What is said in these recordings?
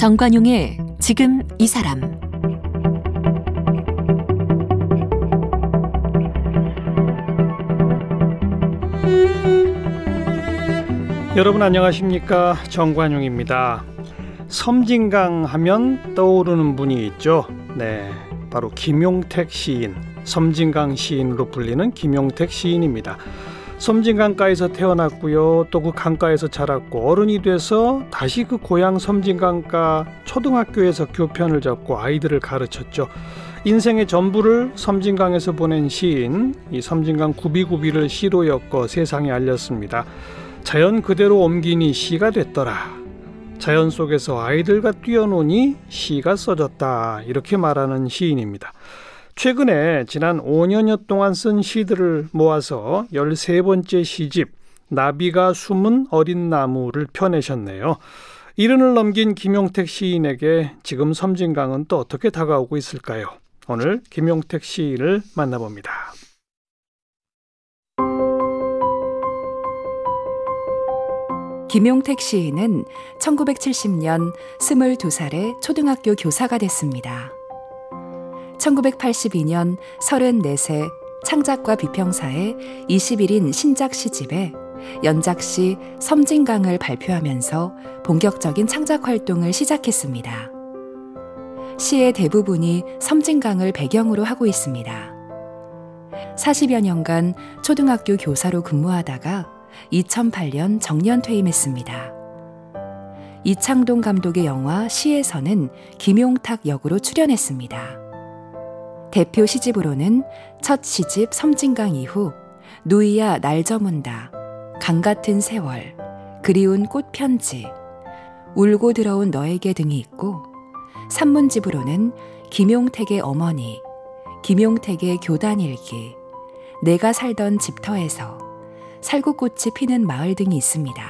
정관용의 지금 이 사람 여러분 안녕하십니까 정관용입니다. 섬진강 하면 떠오르는 분이 있죠. 네, 바로 김용택 시인, 섬진강 시인으로 불리는 김용택 시인입니다. 섬진강가에서 태어났고요. 또 그 강가에서 자랐고 어른이 돼서 다시 그 고향 섬진강가 초등학교에서 교편을 잡고 아이들을 가르쳤죠. 인생의 전부를 섬진강에서 보낸 시인, 이 섬진강 구비구비를 시로 엮어 세상에 알렸습니다. 자연 그대로 옮기니 시가 됐더라. 자연 속에서 아이들과 뛰어노니 시가 써졌다. 이렇게 말하는 시인입니다. 최근에 지난 5년여 동안 쓴 시들을 모아서 13번째 시집 나비가 숨은 어린 나무를 펴내셨네요. 이른을 넘긴 김용택 시인에게 지금 섬진강은 또 어떻게 다가오고 있을까요? 오늘 김용택 시인을 만나봅니다. 김용택 시인은 1970년 22살에 초등학교 교사가 됐습니다. 1982년 34세 창작과 비평사의 21인 신작 시집에 연작시 섬진강을 발표하면서 본격적인 창작 활동을 시작했습니다. 시의 대부분이 섬진강을 배경으로 하고 있습니다. 40여 년간 초등학교 교사로 근무하다가 2008년 정년 퇴임했습니다. 이창동 감독의 영화 시에서는 김용탁 역으로 출연했습니다. 대표 시집으로는 첫 시집 섬진강 이후 누이야 날 저문다, 강 같은 세월, 그리운 꽃 편지, 울고 들어온 너에게 등이 있고 산문집으로는 김용택의 어머니, 김용택의 교단일기, 내가 살던 집터에서 살구꽃이 피는 마을 등이 있습니다.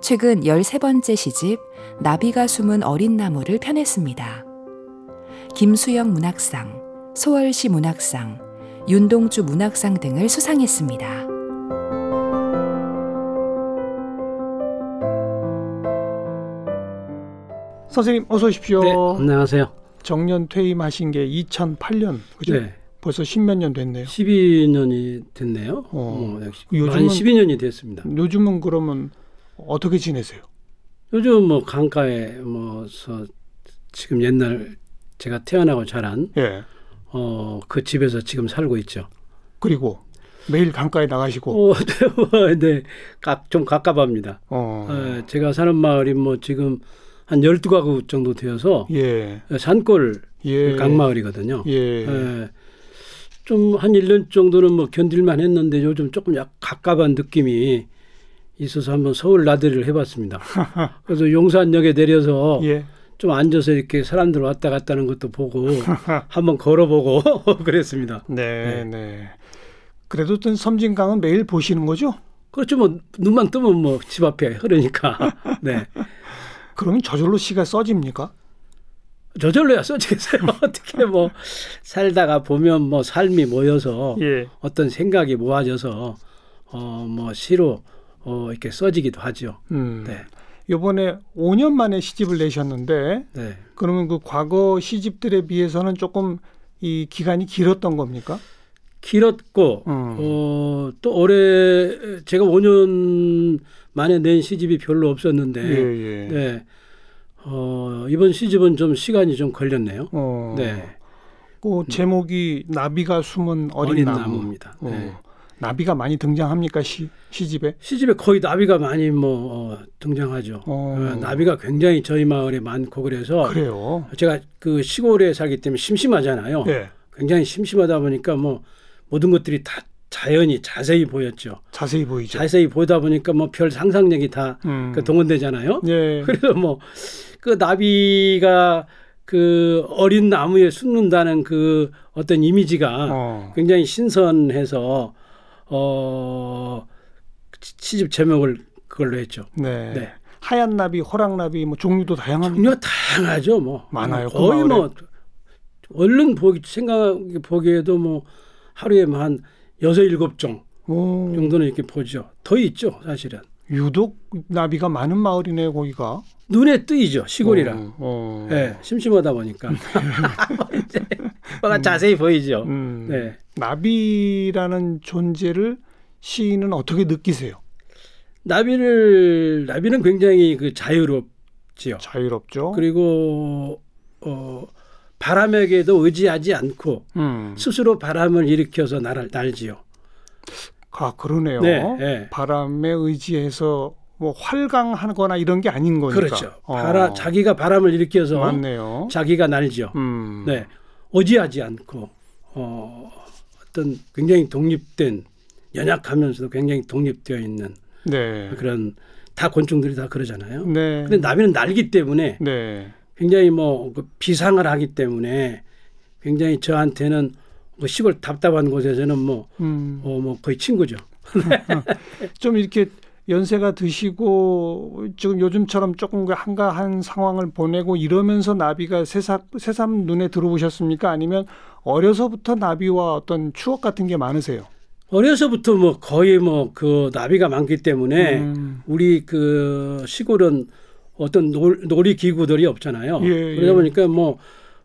최근 13번째 시집 나비가 숨은 어린 나무를 펴냈습니다. 김수영 문학상, 소월시 문학상, 윤동주 문학상 등을 수상했습니다. 선생님 어서 오십시오. 네, 안녕하세요. 정년 퇴임하신 게 2008년 그죠? 네. 벌써 10몇 년 됐네요. 12년이 됐네요. 어. 어, 요즘은- 만 12년이 됐습니다. 요즘은 그러면 어떻게 지내세요? 요즘 뭐 강가에 뭐서 지금 옛날 제가 태어나고 자란 예. 어, 그 집에서 지금 살고 있죠. 그리고 매일 강가에 나가시고 어, 네, 네, 각, 좀 가깝합니다. 어. 어, 제가 사는 마을이 뭐 지금 한 12가구 정도 되어서 예. 산골 예. 강마을이거든요. 예. 예. 좀한 1년 정도는 뭐 견딜만 했는데 요즘 조금 약 가깝한 느낌이 있어서 한번 서울 나들이를 해봤습니다. 그래서 용산역에 내려서 예. 좀 앉아서 이렇게 사람들 왔다 갔다 하는 것도 보고 한번 걸어보고 그랬습니다. 네, 네. 그래도 어떤 섬진강은 매일 보시는 거죠? 그렇죠. 뭐 눈만 뜨면 뭐 집 앞에 흐르니까. 네. 그러면 저절로 시가 써집니까? 저절로야 써지겠어요. 어떻게 뭐 살다가 보면 뭐 삶이 모여서 예. 어떤 생각이 모아져서 어 뭐 시로 어 이렇게 써지기도 하죠. 음. 네. 요번에 5년 만에 시집을 내셨는데 네. 그러면 그 과거 시집들에 비해서는 조금 이 기간이 길었던 겁니까? 길었고 음. 어, 또 올해 제가 5년 만에 낸 시집이 별로 없었는데 예, 예. 네. 어, 이번 시집은 좀 시간이 좀 걸렸네요. 어. 네. 그 제목이 나비가 숨은 어린, 어린 나무. 나무입니다. 어. 네. 나비가 많이 등장합니까 시 시집에? 시집에 거의 나비가 많이 뭐 어, 등장하죠. 어. 어, 나비가 굉장히 저희 마을에 많고 그래서 그래요. 제가 그 시골에 살기 때문에 심심하잖아요. 예. 굉장히 심심하다 보니까 뭐 모든 것들이 다 자연이 자세히 보였죠. 자세히 보이죠. 자세히 보다 보니까 뭐 별 상상력이 다 음. 그 동원되잖아요. 예. 그래서 뭐 그 나비가 그 어린 나무에 숨는다는 그 어떤 이미지가 어. 굉장히 신선해서 어 시- 시집 제목을 그걸로 했죠. 네. 네. 하얀 나비, 호랑 나비 뭐 종류도 다양합니다. 종류가 다양하죠. 뭐 많아요, 그 거의 마을에? 뭐 얼른 보기 생각 보기에도 뭐 하루에 뭐한 여섯 일곱 종 오. 정도는 이렇게 보죠. 더 있죠, 사실은. 유독 나비가 많은 마을이네요, 거기가. 눈에 뜨이죠 시골이라. 어, 어. 네, 심심하다 보니까 이제 뭐가 자세히 보이죠. 음, 네. 나비라는 존재를 시인은 어떻게 느끼세요? 나비를 나비는 굉장히 그 자유롭지요. 자유롭죠. 그리고 어 바람에게도 의지하지 않고 음. 스스로 바람을 일으켜서 날, 날지요. 아 그러네요. 네, 네. 바람에 의지해서 뭐 활강하거나 이런 게 아닌 거니까. 그렇죠. 어. 바라, 자기가 바람을 일으켜서 맞네요. 자기가 날지요. 음. 네, 의지하지 않고 어, 어떤 굉장히 독립된 연약하면서도 굉장히 독립되어 있는 네. 그런 다 곤충들이 다 그러잖아요. 네. 근데 나비는 날기 때문에 네. 굉장히 뭐그 비상을 하기 때문에 굉장히 저한테는 뭐 시골 답답한 곳에서는 뭐, 음. 어, 뭐 거의 친구죠. 좀 이렇게 연세가 드시고 지금 요즘처럼 조금 그 한가한 상황을 보내고 이러면서 나비가 새삼, 새삼 눈에 들어오셨습니까? 아니면 어려서부터 나비와 어떤 추억 같은 게 많으세요? 어려서부터 뭐 거의 뭐 그 나비가 많기 때문에 음. 우리 그 시골은 어떤 놀, 놀이 기구들이 없잖아요. 예, 그러다 예. 보니까 뭐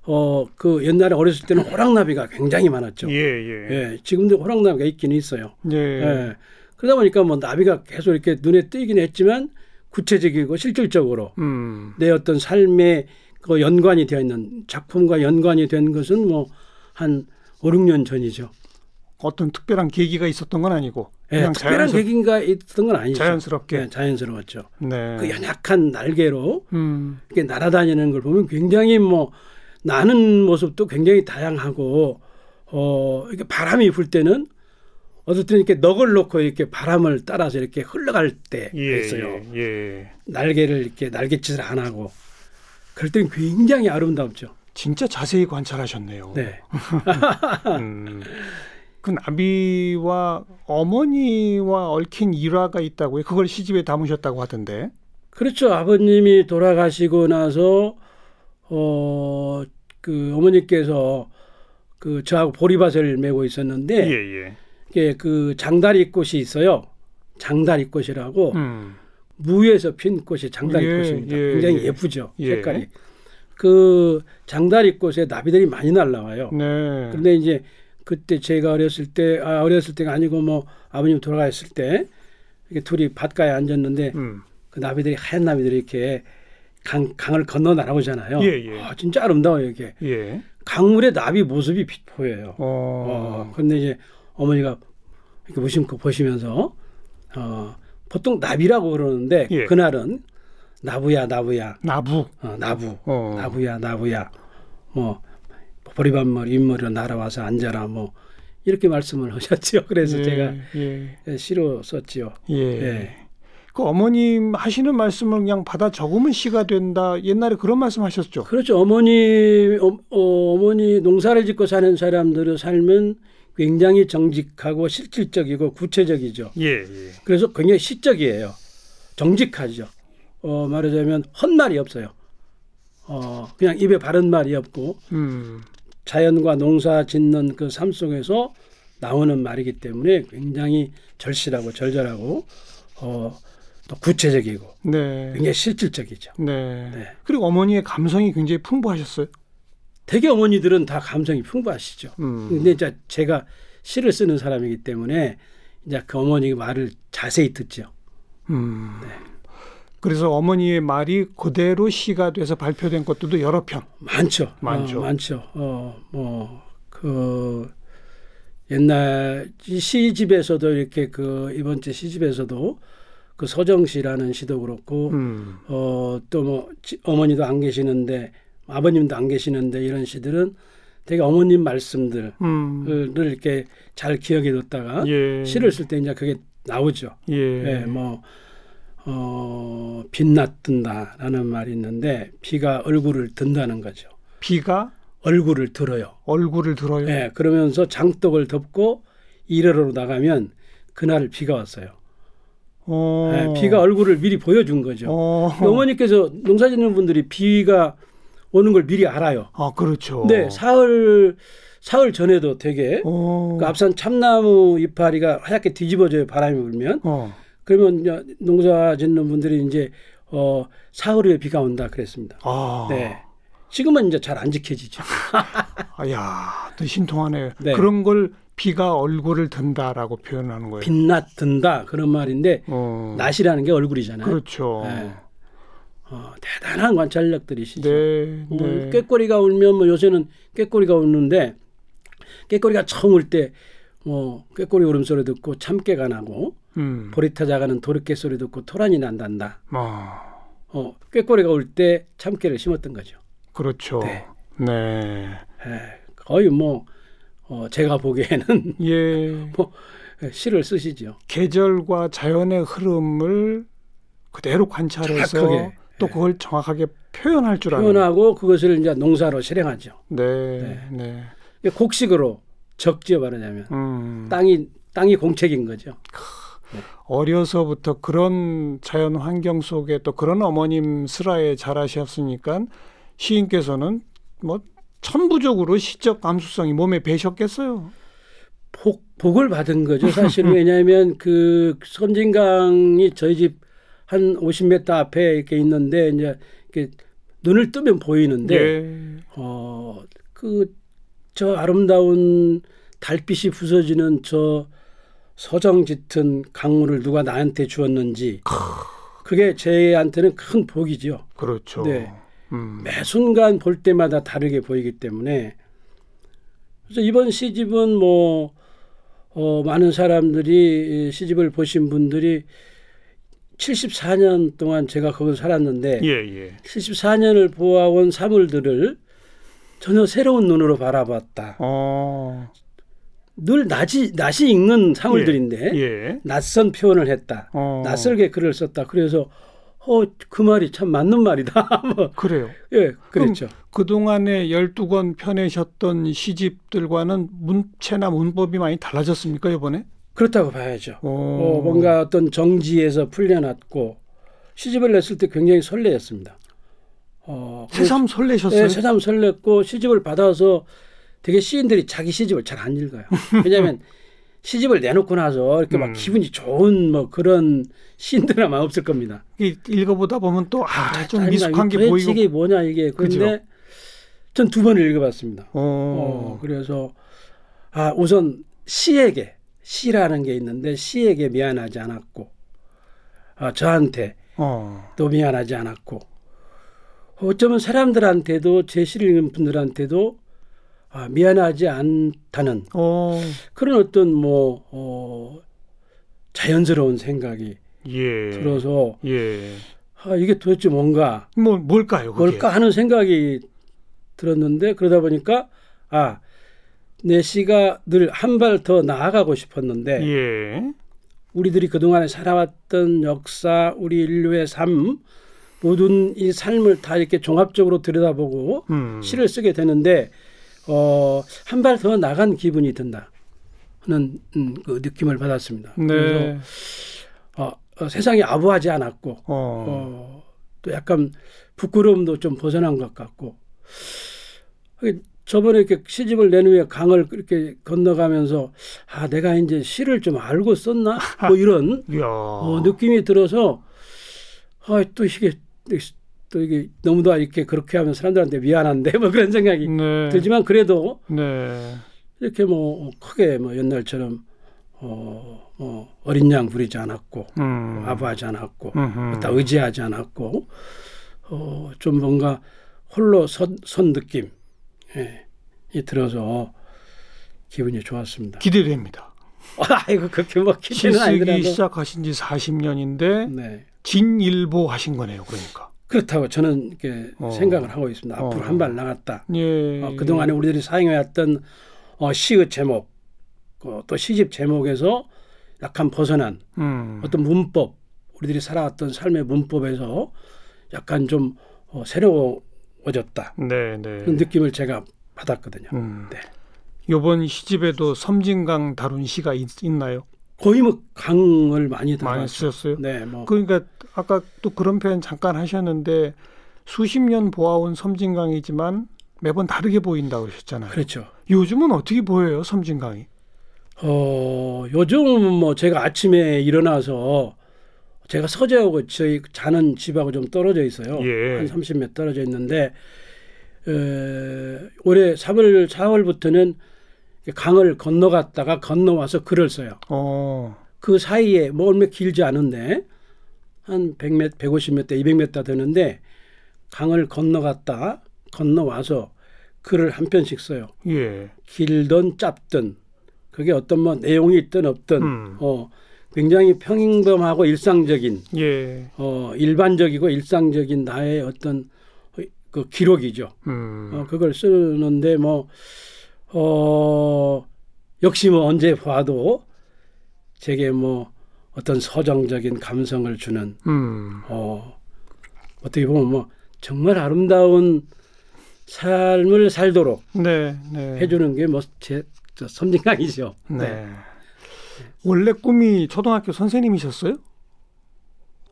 어 그 옛날에 어렸을 때는 호랑나비가 굉장히 많았죠. 예, 예. 예, 지금도 호랑나비가 있기는 있어요. 예. 예. 그러다 보니까 뭐 나비가 계속 이렇게 눈에 띄긴 했지만 구체적이고 실질적으로 음. 내 어떤 삶에 그 연관이 되어 있는 작품과 연관이 된 것은 뭐 한 5, 6년 전이죠. 어떤 특별한 계기가 있었던 건 아니고 예, 그냥 특별한 자연스, 계기가 있던 건 아니죠. 자연스럽게. 네, 자연스러웠죠. 네. 그 연약한 날개로 음. 이렇게 날아다니는 걸 보면 굉장히 뭐 나는 모습도 굉장히 다양하고 어 이렇게 바람이 불 때는 때는 이렇게 넋을 놓고 이렇게 바람을 따라서 이렇게 흘러갈 때 예, 있어요. 예, 예. 날개를 이렇게 날갯짓을 안 하고 그럴 때는 굉장히 아름답죠. 진짜 자세히 관찰하셨네요. 네. 음. 그 나비와 어머니와 얽힌 일화가 있다고요. 그걸 시집에 담으셨다고 하던데. 그렇죠. 아버님이 돌아가시고 나서 어 그 어머니께서 그 저하고 보리밭을 메고 있었는데 예, 예. 이게 그 장다리 꽃이 있어요. 장다리 꽃이라고 음. 무에서 핀 꽃이 장다리꽃입니다. 예, 예, 굉장히 예. 예쁘죠. 예. 색깔이. 그 장다리꽃에 나비들이 많이 날라와요. 네. 그런데 이제 그때 제가 어렸을 때, 아, 어렸을 때가 아니고 뭐 아버님 돌아가셨을 때 이렇게 둘이 밭가에 앉았는데 음. 그 나비들이 하얀 나비들이 이렇게 강, 강을 건너 날아오잖아요. 예, 예. 아, 진짜 아름다워요, 이게. 예. 강물에 나비 모습이 비- 보여요. 어. 어, 근데 이제 어머니가 이렇게 무심코 보시면서 어, 보통 나비라고 그러는데 예. 그날은 나부야 나부야 나부. 어, 나부 어. 나부야 나부야 뭐 보리밥머리 윗머리로 날아와서 앉아라 뭐 이렇게 말씀을 하셨죠. 그래서 예, 제가 예. 시로 썼지요. 예. 예. 그 어머님 하시는 말씀을 그냥 받아 적으면 시가 된다. 옛날에 그런 말씀 하셨죠. 그렇죠. 어머니 어, 어, 어머니 농사를 짓고 사는 사람들의 삶은 굉장히 정직하고 실질적이고 구체적이죠. 예, 예. 그래서 굉장히 시적이에요. 정직하죠. 어, 말하자면 헛말이 없어요. 어, 그냥 입에 바른 말이 없고 음. 자연과 농사 짓는 그 삶 속에서 나오는 말이기 때문에 굉장히 절실하고 절절하고 어, 또 구체적이고 네. 굉장히 실질적이죠. 네. 네. 그리고 어머니의 감성이 굉장히 풍부하셨어요. 대개 어머니들은 다 감성이 풍부하시죠. 음. 근데 이제 제가 시를 쓰는 사람이기 때문에 이제 그 어머니 말을 자세히 듣죠. 음. 그래서 어머니의 말이 그대로 시가 돼서 발표된 것들도 여러 편. 많죠. 많죠. 어, 많죠. 어, 뭐, 그, 옛날 이 시집에서도 이렇게 그 이번 주 시집에서도 그 서정 시라는 시도 그렇고, 음. 어, 또 뭐, 어머니도 안 계시는데, 아버님도 안 계시는데 이런 시들은 되게 어머님 말씀들을 음. 이렇게 잘 기억해 뒀다가 예. 시를 쓸 때 이제 그게 나오죠. 예. 예, 뭐, 어, 빛나 뜬다라는 말이 있는데, 비가 얼굴을 든다는 거죠. 비가 얼굴을 들어요. 얼굴을 들어요. 예, 그러면서 장독을 덮고 일하러 나가면 그날 비가 왔어요. 어. 예, 비가 얼굴을 미리 보여준 거죠. 어. 어머니께서 농사 짓는 분들이 비가 오는 걸 미리 알아요. 아, 그렇죠. 네, 사흘, 사흘 전에도 되게 어. 그 앞산 참나무 이파리가 하얗게 뒤집어져요. 바람이 불면. 어. 그러면 이제 농사 짓는 분들이 이제 어 사흘 후에 비가 온다 그랬습니다. 아, 네. 지금은 이제 잘 안 지켜지죠. 아야, 또 신통하네. 네. 그런 걸 비가 얼굴을 든다라고 표현하는 거예요. 빛났 든다 그런 말인데 어, 낫이라는 게 얼굴이잖아요. 그렇죠. 네. 어, 대단한 관찰력들이시죠. 네, 어, 네. 꾀꼬리가 울면 뭐 요새는 꾀꼬리가 우는데 꾀꼬리가 처음 울 때 뭐 꾀꼬리 울음소리 듣고 참깨가 나고 음, 보리타 자가는 도르깨 소리 듣고 토란이 난단다. 아, 어, 꾀꼬리가 울때 참깨를 심었던 거죠. 그렇죠. 네. 네. 에, 거의 뭐 어, 제가 보기에는 예, 시를 쓰시죠. 계절과 자연의 흐름을 그대로 관찰해서 정확하게. 또 그걸 정확하게 표현할 줄 아는. 표현하고 그것을 이제 농사로 실행하죠. 네, 네. 이게 곡식으로 적지어 말하자면 음, 땅이 땅이 공책인 거죠. 어려서부터 그런 자연 환경 속에 또 그런 어머님 슬하에 자라셨으니까 시인께서는 뭐 천부적으로 시적 감수성이 몸에 배셨겠어요. 복, 복을 받은 거죠. 사실 왜냐하면 그 섬진강이 저희 집 한 50m 앞에 이렇게 있는데 이제 이렇게 눈을 뜨면 보이는데 예. 어그 저 아름다운 달빛이 부서지는 저 서정 짙은 강물을 누가 나한테 주었는지 그게 제한테는 큰 복이죠. 그렇죠. 네. 음. 매 순간 볼 때마다 다르게 보이기 때문에 그래서 이번 시집은 뭐 어, 많은 사람들이 이 시집을 보신 분들이 74년 동안 제가 거기서 살았는데 예, 예. 74년을 보아온 사물들을 전혀 새로운 눈으로 바라봤다. 어. 늘 낯이 낯이 익는 사물들인데 예. 낯선 표현을 했다. 어. 낯설게 글을 썼다. 그래서 어그 말이 참 맞는 말이다. 뭐 그래요. 예, 그랬죠. 그 동안에 12권 펴내셨던 시집들과는 문체나 문법이 많이 달라졌습니까, 이번에? 그렇다고 봐야죠. 어. 어, 뭔가 어떤 정지에서 풀려났고 시집을 냈을 때 굉장히 설레었습니다. 어, 새삼 설레셨어요? 네, 새삼 설렜고 시집을 받아서 되게 시인들이 자기 시집을 잘 안 읽어요. 왜냐하면 시집을 내놓고 나서 이렇게 막 음. 기분이 좋은 뭐 그런 시인들은 아마 없을 겁니다. 이- 읽어보다 보면 또, 아, 좀 짜증나. 미숙한 게 보이고. 이게 뭐냐 이게. 근데 전 두 번을 읽어봤습니다. 어, 어. 그래서 아 우선 시에게 시라는 게 있는데 시에게 미안하지 않았고 아, 저한테 어. 또 미안하지 않았고 어쩌면 사람들한테도 제 시를 읽는 분들한테도 아, 미안하지 않다는 어. 그런 어떤 뭐 어, 자연스러운 생각이 예. 들어서 예. 아, 이게 도대체 뭔가 뭐, 뭘까요, 그게? 뭘까 하는 생각이 들었는데 그러다 보니까 아, 내 시가 늘 한 발 더 나아가고 싶었는데 예. 우리들이 그동안에 살아왔던 역사, 우리 인류의 삶 모든 이 삶을 다 이렇게 종합적으로 들여다보고 음. 시를 쓰게 되는데 어, 한 발 더 나간 기분이 든다. 하는 음, 그 느낌을 받았습니다. 그래서 네. 어, 어, 세상이 아부하지 않았고 어. 어, 또 약간 부끄러움도 좀 벗어난 것 같고 하긴 저번에 이렇게 시집을 낸 후에 강을 이렇게 건너가면서 아 내가 이제 시를 좀 알고 썼나 뭐 이런. 어, 느낌이 들어서 아 또 이게 또 이게 너무도 이렇게 그렇게 하면 사람들한테 미안한데 뭐 그런 생각이 네. 들지만 그래도 네. 이렇게 뭐 크게 뭐 옛날처럼 어, 뭐 어린 양 부리지 않았고 음. 아부하지 않았고 음흠. 다 의지하지 않았고 어, 좀 뭔가 홀로 선, 선 느낌 예, 이 들어서 기분이 좋았습니다. 기대됩니다. 아이고 그렇게 뭐시 기대는 아니더라도 시작하신 지 40년인데 네. 진일보 하신 거네요, 그러니까. 그렇다고 저는 이렇게 어. 생각을 하고 있습니다. 앞으로 어. 한발 나갔다. 예. 어, 그동안에 우리들이 사용해왔던 어, 시의 제목 어, 또 시집 제목에서 약간 벗어난 음. 어떤 문법 우리들이 살아왔던 삶의 문법에서 약간 좀 어, 새로워졌다 네, 네. 그런 느낌을 제가 받았거든요. 음. 네. 요번 시집에도 섬진강 다룬 시가 있, 있나요? 거의 뭐 강을 많이 많이 들어갔죠. 쓰셨어요? 네, 뭐 그러니까 아까 또 그런 표현 잠깐 하셨는데 수십 년 보아온 섬진강이지만 매번 다르게 보인다고 그러셨잖아요. 그렇죠. 요즘은 어떻게 보여요, 섬진강이? 어, 요즘은 뭐 제가 아침에 일어나서 제가 서재하고 저희 자는 집하고 좀 떨어져 있어요. 예. 한 30m 떨어져 있는데 에, 올해 3월 4월부터는 강을 건너갔다가 건너와서 글을 써요. 어. 그 사이에 뭐 얼마 길지 않은데 한 100m, 150m, 200m 되는데 강을 건너갔다 건너와서 글을 한 편씩 써요. 예. 길든 짧든 그게 어떤 뭐 내용이 있든 없든 음. 어 굉장히 평범하고 일상적인 예. 어 일반적이고 일상적인 나의 어떤 그 기록이죠. 음. 어 그걸 쓰는데 뭐 어, 역시 뭐 언제 봐도 제게 뭐 어떤 서정적인 감성을 주는 음. 어 어떻게 보면 뭐 정말 아름다운 삶을 살도록 네. 네. 해주는 게뭐제 섬진강이죠. 네. 원래 꿈이 초등학교 선생님이셨어요?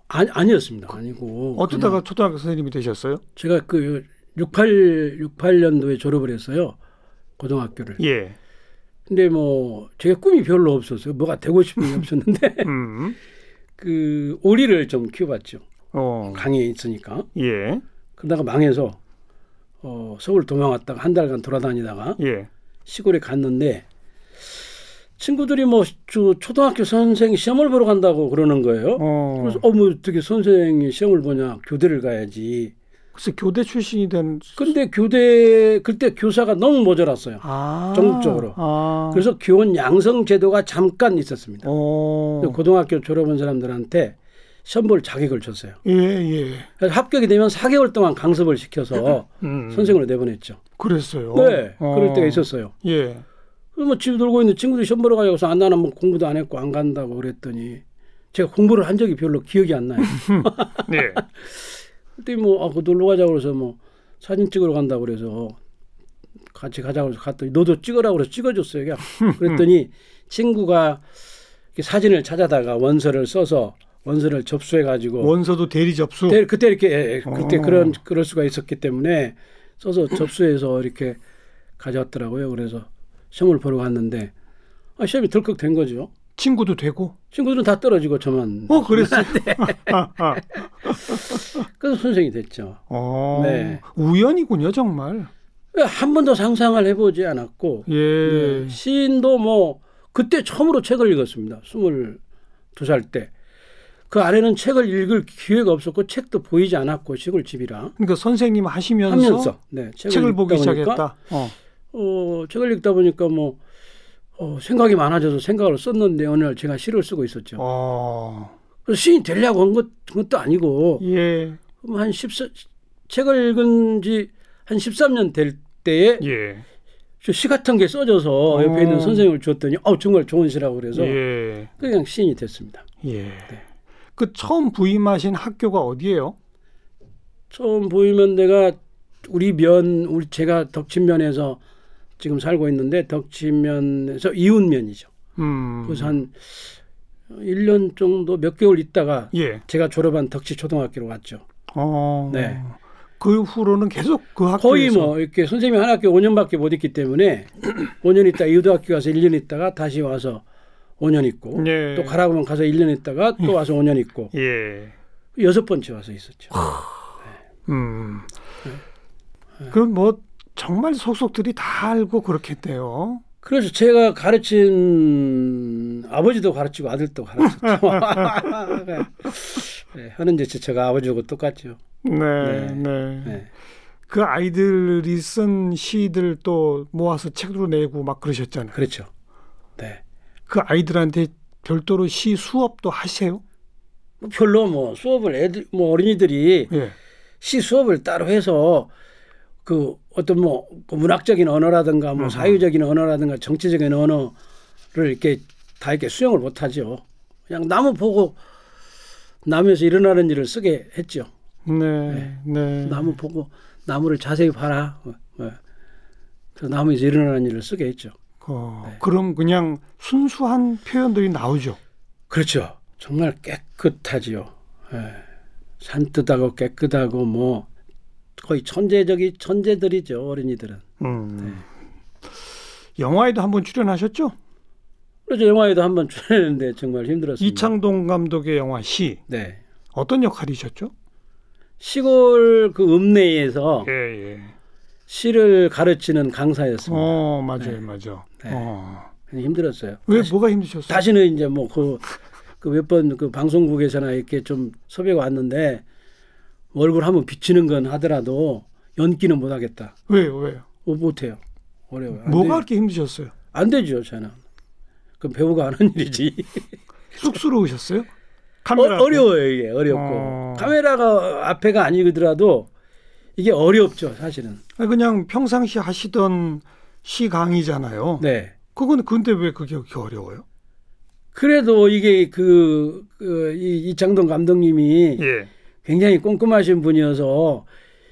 아니, 아니었습니다. 아니고 어쩌다가 초등학교 선생님이 되셨어요? 제가 그 68, 68년도에 졸업을 했어요. 고등학교를. 예. 근데 뭐 제가 꿈이 별로 없었어요. 뭐가 되고 싶은 게 없었는데 음. 그 오리를 좀 키워봤죠. 어. 강에 있으니까. 예. 그러다가 망해서 어, 서울 도망왔다가 한 달간 돌아다니다가 예. 시골에 갔는데 친구들이 뭐저 초등학교 선생 시험을 보러 간다고 그러는 거예요. 어. 그래서 어머 어떻게 선생이 시험을 보냐 교대를 가야지. 글쎄 교대 출신이 된 근데 교대 그때 교사가 너무 모자랐어요. 아. 전국적으로. 아. 그래서 교원 양성 제도가 잠깐 있었습니다. 어. 고등학교 졸업한 사람들한테 시험 볼 자격을 줬어요. 예, 예. 그래서 합격이 되면 4개월 동안 강습을 시켜서 음. 선생으로 내보냈죠. 그랬어요. 네, 어. 그럴 때가 있었어요. 예. 그래서 뭐집 놀고 있는 친구들이 시험 보러 가자고 해서 안 나는 뭐 공부도 안 했고 안 간다고 그랬더니 제가 공부를 한 적이 별로 기억이 안 나요. 예. 그때 뭐 아, 그 놀러 가자고 그래서 뭐 사진 찍으러 간다고 그래서 같이 가자고 해서 갔더니 너도 찍으라고 그래서 찍어줬어요. 그냥. 그랬더니 친구가 이렇게 사진을 찾아다가 원서를 써서 원서를 접수해 가지고 원서도 대리 접수. 그때, 그때 이렇게 예, 그때 어. 그런 그럴 수가 있었기 때문에 써서 접수해서 이렇게 가져왔더라고요. 그래서 시험을 보러 갔는데 아, 시험이 덜컥 된 거죠. 친구도 되고. 친구들은 다 떨어지고 저만 어, 그랬어요. 네. 그래서 선생이 됐죠. 어. 네. 우연이군요, 정말. 한 번도 상상을 해보지 않았고 예. 네, 시인도 뭐 그때 처음으로 책을 읽었습니다. 스물 두 살 때. 그 안에는 책을 읽을 기회가 없었고 책도 보이지 않았고 시골 집이라 그러니까 선생님 하시면서, 하면서 네, 책을 보기 읽다 보니까 시작했다. 어. 어, 책을 읽다 보니까 뭐 어, 생각이 많아져서 생각을 썼는데 어느 날 제가 시를 쓰고 있었죠. 어. 그래서 시인 되려고 한 것, 것도 아니고 예. 한 14, 책을 읽은 지 한 13년 될 때에 예. 저시 같은 게 써져서 옆에 있는 어. 선생님을 줬더니 어 정말 좋은 시라고 그래서 예. 그냥 시인이 됐습니다. 예. 그 처음 부임하신 학교가 어디예요? 처음 보이면 내가 우리 면 우리 제가 덕친면에서 지금 살고 있는데 덕친면에서 이웃면이죠. 음. 그래서 한 1년 정도 몇 개월 있다가 예. 제가 졸업한 덕치 초등학교로 왔죠. 어. 네. 그 후로는 계속 그 학교에서 거의 뭐 이렇게 선생님이 한 학교 5년밖에 못 있기 때문에 5년 있다 이웃학교 가서 1년 있다가 다시 와서 5년 있고 예. 또 가라고 하면 가서 1년 있다가 또 와서 5년 있고 예. 여섯 번째 와서 있었죠. 음. 네. 그럼 뭐 정말 속속들이 다 알고 그렇겠대요. 그래서 제가 가르친 아버지도 가르치고 아들도 가르쳤죠. 네, 하는 짓이 제가 아버지하고 똑같죠. 네, 네. 네. 네. 그 아이들이 쓴 시들 또 모아서 책으로 내고 막 그러셨잖아요. 그렇죠. 네. 그 아이들한테 별도로 시 수업도 하세요? 뭐 별로 뭐 수업을 애들 뭐 어린이들이 예. 시 수업을 따로 해서 그 어떤 뭐그 문학적인 언어라든가 뭐 음. 사회적인 언어라든가 정치적인 언어를 이렇게 다 이렇게 수용을 못 하죠. 그냥 나무 보고 나무에서 일어나는 일을 쓰게 했죠. 네, 네. 나무 보고 나무를 자세히 봐라. 어, 어. 그래서 나무에서 일어나는 일을 쓰게 했죠. 어, 네. 그럼 그냥 순수한 표현들이 나오죠. 그렇죠. 정말 깨끗하지요. 예. 산뜻하고 깨끗하고 뭐 거의 천재적이 천재들이죠 어린이들은. 음. 네. 영화에도 한번 출연하셨죠? 그래서 영화에도 한번 출연했는데 정말 힘들었습니다. 이창동 감독의 영화 시 네. 어떤 역할이셨죠? 시골 그 읍내에서 예, 예. 시를 가르치는 강사였습니다. 어, 맞아요, 네. 맞아. 네. 어. 힘들었어요. 왜 다시, 뭐가 힘드셨어요? 다시는 이제 뭐 그 그 몇 번그 방송국에서나 이렇게 좀 섭외가 왔는데 얼굴 한번 비치는 건 하더라도 연기는 못 하겠다. 왜요, 왜요? 어, 못 해요. 어려워요. 안 뭐가. 그렇게 힘드셨어요? 안 되죠, 저는. 그럼 배우가 하는 일이지. 쑥스러우셨어요? 카메라 어, 어려워요, 이게. 어렵고. 어. 카메라가 앞에가 아니더라도 이게 어렵죠, 사실은. 아니, 그냥 평상시 하시던 시 강의잖아요. 네. 그건 근데 왜 그게 그렇게 어려워요? 그래도 이게 그, 그 이, 이창동 감독님이 예. 굉장히 꼼꼼하신 분이어서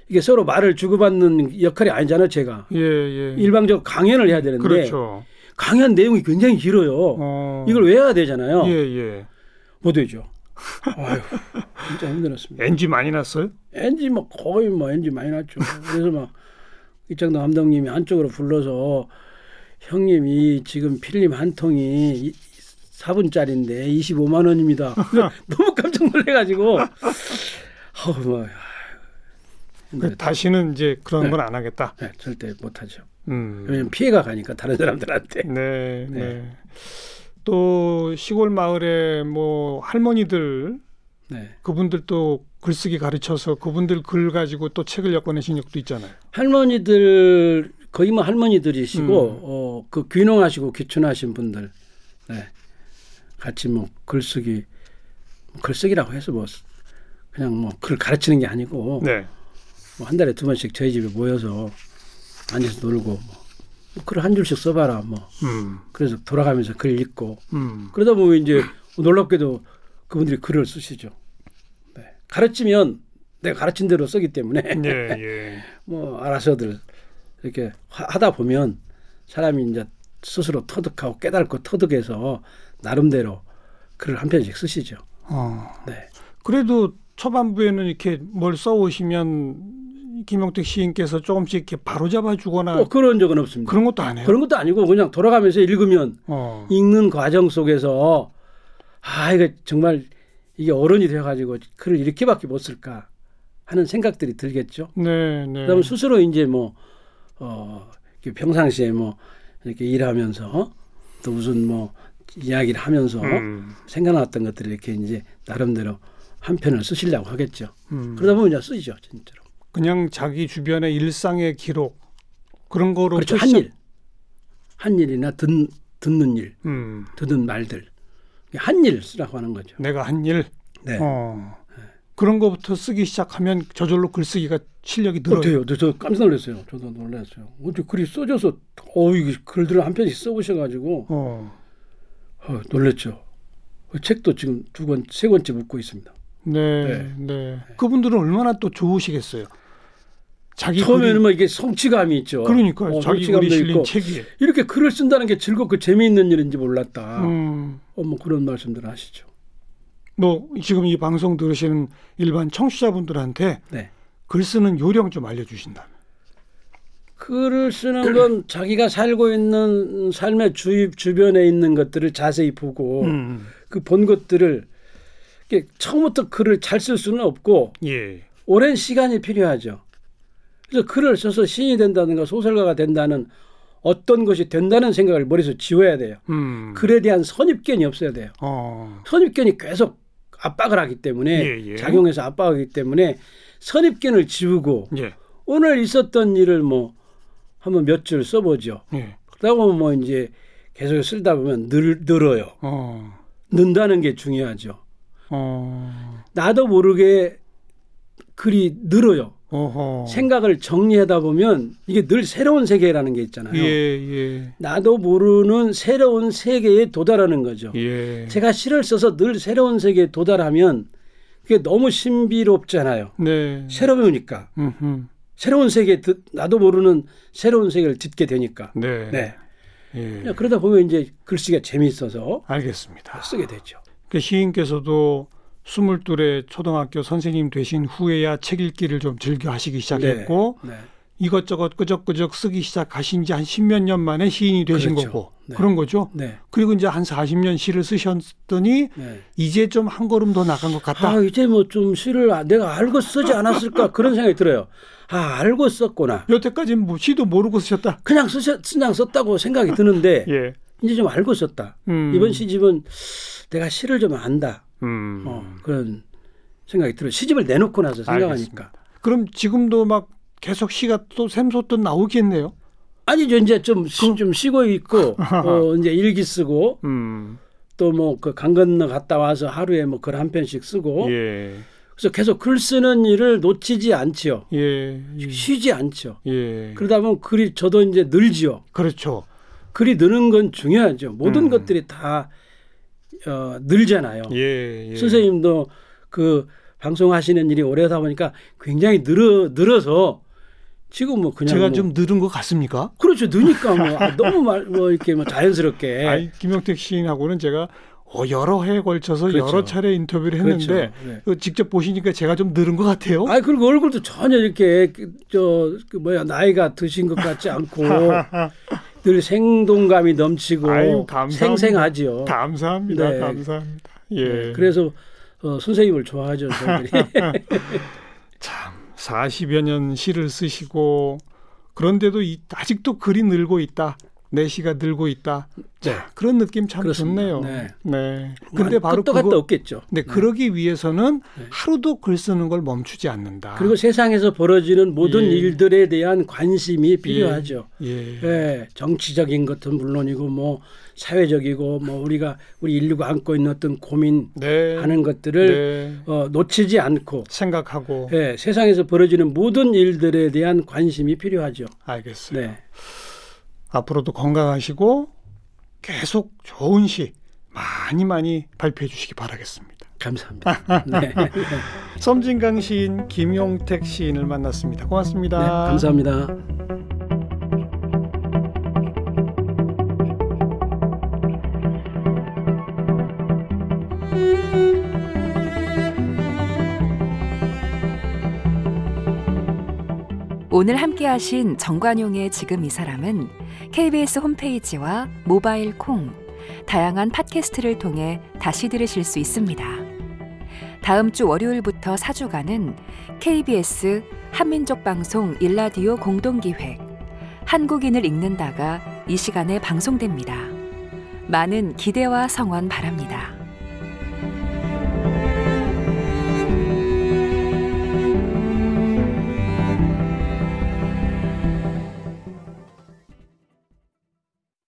이게 서로 말을 주고받는 역할이 아니잖아요, 제가. 예, 예. 일방적 강연을 해야 되는데 그렇죠. 강연 내용이 굉장히 길어요. 어. 이걸 외워야 되잖아요. 예, 예. 못 되죠. 아유, 진짜 힘들었습니다. NG 많이 났어요? 엔지 뭐 거의 뭐 엔지 많이 났죠. 그래서 막 이창동 감독님이 한쪽으로 불러서 형님 이 지금 필름 한 통이 4분짜리인데 25만 원입니다. 너무 깜짝 놀래가지고 아우 뭐 그. 다시는 이제 그런 네. 건안 하겠다. 네, 절대 못하죠. 음. 왜냐면 피해가 가니까 다른 사람들한테. 네, 네. 네. 또 시골 마을에 뭐 할머니들 네. 그분들도 글쓰기 가르쳐서 그분들 글 가지고 또 책을 엮어내신 적도 있잖아요. 할머니들 거의 뭐 할머니들이시고 음. 어, 그 귀농하시고 귀촌하신 분들 네. 같이 뭐 글쓰기 뭐 글쓰기라고 해서 뭐 그냥 뭐글 가르치는 게 아니고 네. 뭐한 달에 두 번씩 저희 집에 모여서 앉아서 놀고 뭐글한 줄씩 써봐라 뭐 음. 그래서 돌아가면서 글 읽고 음. 그러다 보면 이제 놀랍게도 그분들이 글을 쓰시죠. 네. 가르치면 내가 가르친 대로 쓰기 때문에 예, 예. 뭐 알아서들 이렇게 하- 하다 보면 사람이 이제 스스로 터득하고 깨닫고 터득해서 나름대로 글을 한 편씩 쓰시죠. 어. 네. 그래도 초반부에는 이렇게 뭘 써오시면 김용택 시인께서 조금씩 이렇게 바로 잡아 주거나 뭐 그런 적은 없습니다. 그런 것도 안 해요. 그런 것도 아니고 그냥 돌아가면서 읽으면 어. 읽는 과정 속에서 아 이거 정말 이게 어른이 되어가지고 글을 이렇게밖에 못 쓸까 하는 생각들이 들겠죠. 네, 네. 그다음 스스로 이제 뭐 어, 평상시에 뭐 이렇게 일하면서 또 무슨 뭐 이야기를 하면서 음. 생각났던 것들을 이렇게 이제 나름대로 한 편을 쓰시려고 하겠죠. 음. 그러다 보면 이제 쓰죠, 진짜로. 그냥 자기 주변의 일상의 기록 그런 거로 그렇죠, 한 일, 한 일이나 듣, 듣는 일, 음. 듣는 말들, 한 일 쓰라고 하는 거죠. 내가 한 일. 네. 어. 그런 거부터 쓰기 시작하면 저절로 글쓰기가 실력이 늘어요. 어때요? 저, 저 깜짝 놀랐어요. 저도 놀랐어요. 어떻게 글이 써져서 어 이게 글들을 한 편씩 써보셔가지고 어. 어, 놀랬죠. 그 책도 지금 두 권, 세 권째 묶고 있습니다. 네, 네. 네. 그분들은 얼마나 또 좋으시겠어요. 자기 처음에는 글이 뭐 이게 성취감이 있죠. 그러니까 요 어, 자기 성취감도 글이 실린 있고 책이. 이렇게 글을 쓴다는 게 즐겁고 재미있는 일인지 몰랐다. 음. 어, 뭐 그런 말씀들 하시죠. 뭐 지금 이 방송 들으시는 일반 청취자분들한테 네. 글 쓰는 요령 좀 알려주신다. 글을 쓰는 건 자기가 살고 있는 삶의 주, 주변에 있는 것들을 자세히 보고 음. 그본 것들을 처음부터 글을 잘 쓸 수는 없고 예. 오랜 시간이 필요하죠. 그래서 글을 써서 시인이 된다든가 소설가가 된다는 어떤 것이 된다는 생각을 머릿속에 지워야 돼요. 음. 글에 대한 선입견이 없어야 돼요. 어. 선입견이 계속 압박을 하기 때문에 예, 예. 작용해서 압박하기 때문에 선입견을 지우고 예. 오늘 있었던 일을 뭐 한번 몇 줄 써보죠. 예. 그러고 뭐 이제 계속 쓰다 보면 늘, 늘어요. 어. 는다는 게 중요하죠. 어. 나도 모르게 글이 늘어요. 어허. 생각을 정리하다 보면 이게 늘 새로운 세계라는 게 있잖아요. 예, 예. 나도 모르는 새로운 세계에 도달하는 거죠. 예. 제가 시를 써서 늘 새로운 세계에 도달하면 그게 너무 신비롭잖아요. 네. 새로우니까 음흠. 새로운 세계 듣 나도 모르는 새로운 세계를 듣게 되니까. 네. 네. 예. 그러다 보면 이제 글쓰기가 재미있어서 알겠습니다. 쓰게 되죠. 그 시인께서도 스물둘에 초등학교 선생님 되신 후에야 책 읽기를 좀 즐겨 하시기 시작했고 네. 이것저것 끄적끄적 쓰기 시작하신 지 한 십몇 년 만에 시인이 되신 그렇죠. 거고 네. 그런 거죠. 네. 그리고 이제 한 40년 시를 쓰셨더니 네. 이제 좀 한 걸음 더 나간 것 같다. 아 이제 뭐 좀 시를 아- 내가 알고 쓰지 않았을까 그런 생각이 들어요. 아 알고 썼구나. 여태까지는 뭐 시도 모르고 쓰셨다. 그냥 쓰 그냥 썼다고 생각이 드는데 예. 이제 좀 알고 썼다. 음. 이번 시집은 내가 시를 좀 안다. 음. 어, 그런 생각이 들어요. 시집을 내놓고 나서 생각하니까. 알겠습니다. 그럼 지금도 막 계속 시가 또 샘솟듯 나오겠네요. 아니죠. 이제 좀, 쉬, 좀 쉬고 있고, 어, 이제 일기 쓰고, 음. 또뭐 그 강 건너 갔다 와서 하루에 뭐 글 한 편씩 쓰고, 예. 그래서 계속 글 쓰는 일을 놓치지 않지요. 예. 쉬지 않죠. 예. 그러다 보면 글이 저도 이제 늘지요. 그렇죠. 글이 느는 건 중요하죠. 모든 음. 것들이 다 어, 늘잖아요. 예. 예. 선생님도 그 방송하시는 일이 오래다 보니까 굉장히 늘어 늘어서 지금 뭐 그냥 제가 뭐 좀 늘은 것 같습니까? 그렇죠 느니까 뭐 아, 너무 말 뭐 이렇게 뭐 자연스럽게 아니, 김영택 시인하고는 제가 어, 여러 해에 걸쳐서 그렇죠. 여러 차례 인터뷰를 했는데 그렇죠. 네. 그 직접 보시니까 제가 좀 늘은 것 같아요. 아 그리고 얼굴도 전혀 이렇게 그, 저그 뭐야 나이가 드신 것 같지 않고 늘 생동감이 넘치고 아유. 생생하지요. 감사합니다. 네. 감사합니다. 예. 네, 그래서 어, 선생님을 좋아하죠 40여 년 시를 쓰시고 그런데도 이, 아직도 글이 늘고 있다. 내 시가 늘고 있다. 자, 그런 느낌 참 그렇습니다. 좋네요. 네. 네. 근데 뭐 바로 끝도 갔다 그거 없겠죠. 네, 그러기 위해서는 네. 하루도 글 쓰는 걸 멈추지 않는다. 그리고 세상에서 벌어지는 모든 예. 일들에 대한 관심이 필요하죠. 예. 예, 정치적인 것은 물론이고 뭐 사회적이고 뭐 우리가 우리 인류가 안고 있는 어떤 고민하는 네. 것들을 네. 어, 놓치지 않고 생각하고 예, 세상에서 벌어지는 모든 일들에 대한 관심이 필요하죠. 네. 앞으로도 건강하시고 계속 좋은 시 많이 많이 발표해 주시기 바라겠습니다. 감사합니다. 네. 네, 섬진강 시인 김용택 시인을 만났습니다. 고맙습니다. 감사합니다. 오늘 함께 하신 정관용의 지금 이 사람은 KBS 홈페이지와 모바일 콩, 다양한 팟캐스트를 통해 다시 들으실 수 있습니다. 다음 주 월요일부터 4주간은 KBS 한민족 방송 일라디오 공동기획 한국인을 읽는다가 이 시간에 방송됩니다. 많은 기대와 성원 바랍니다.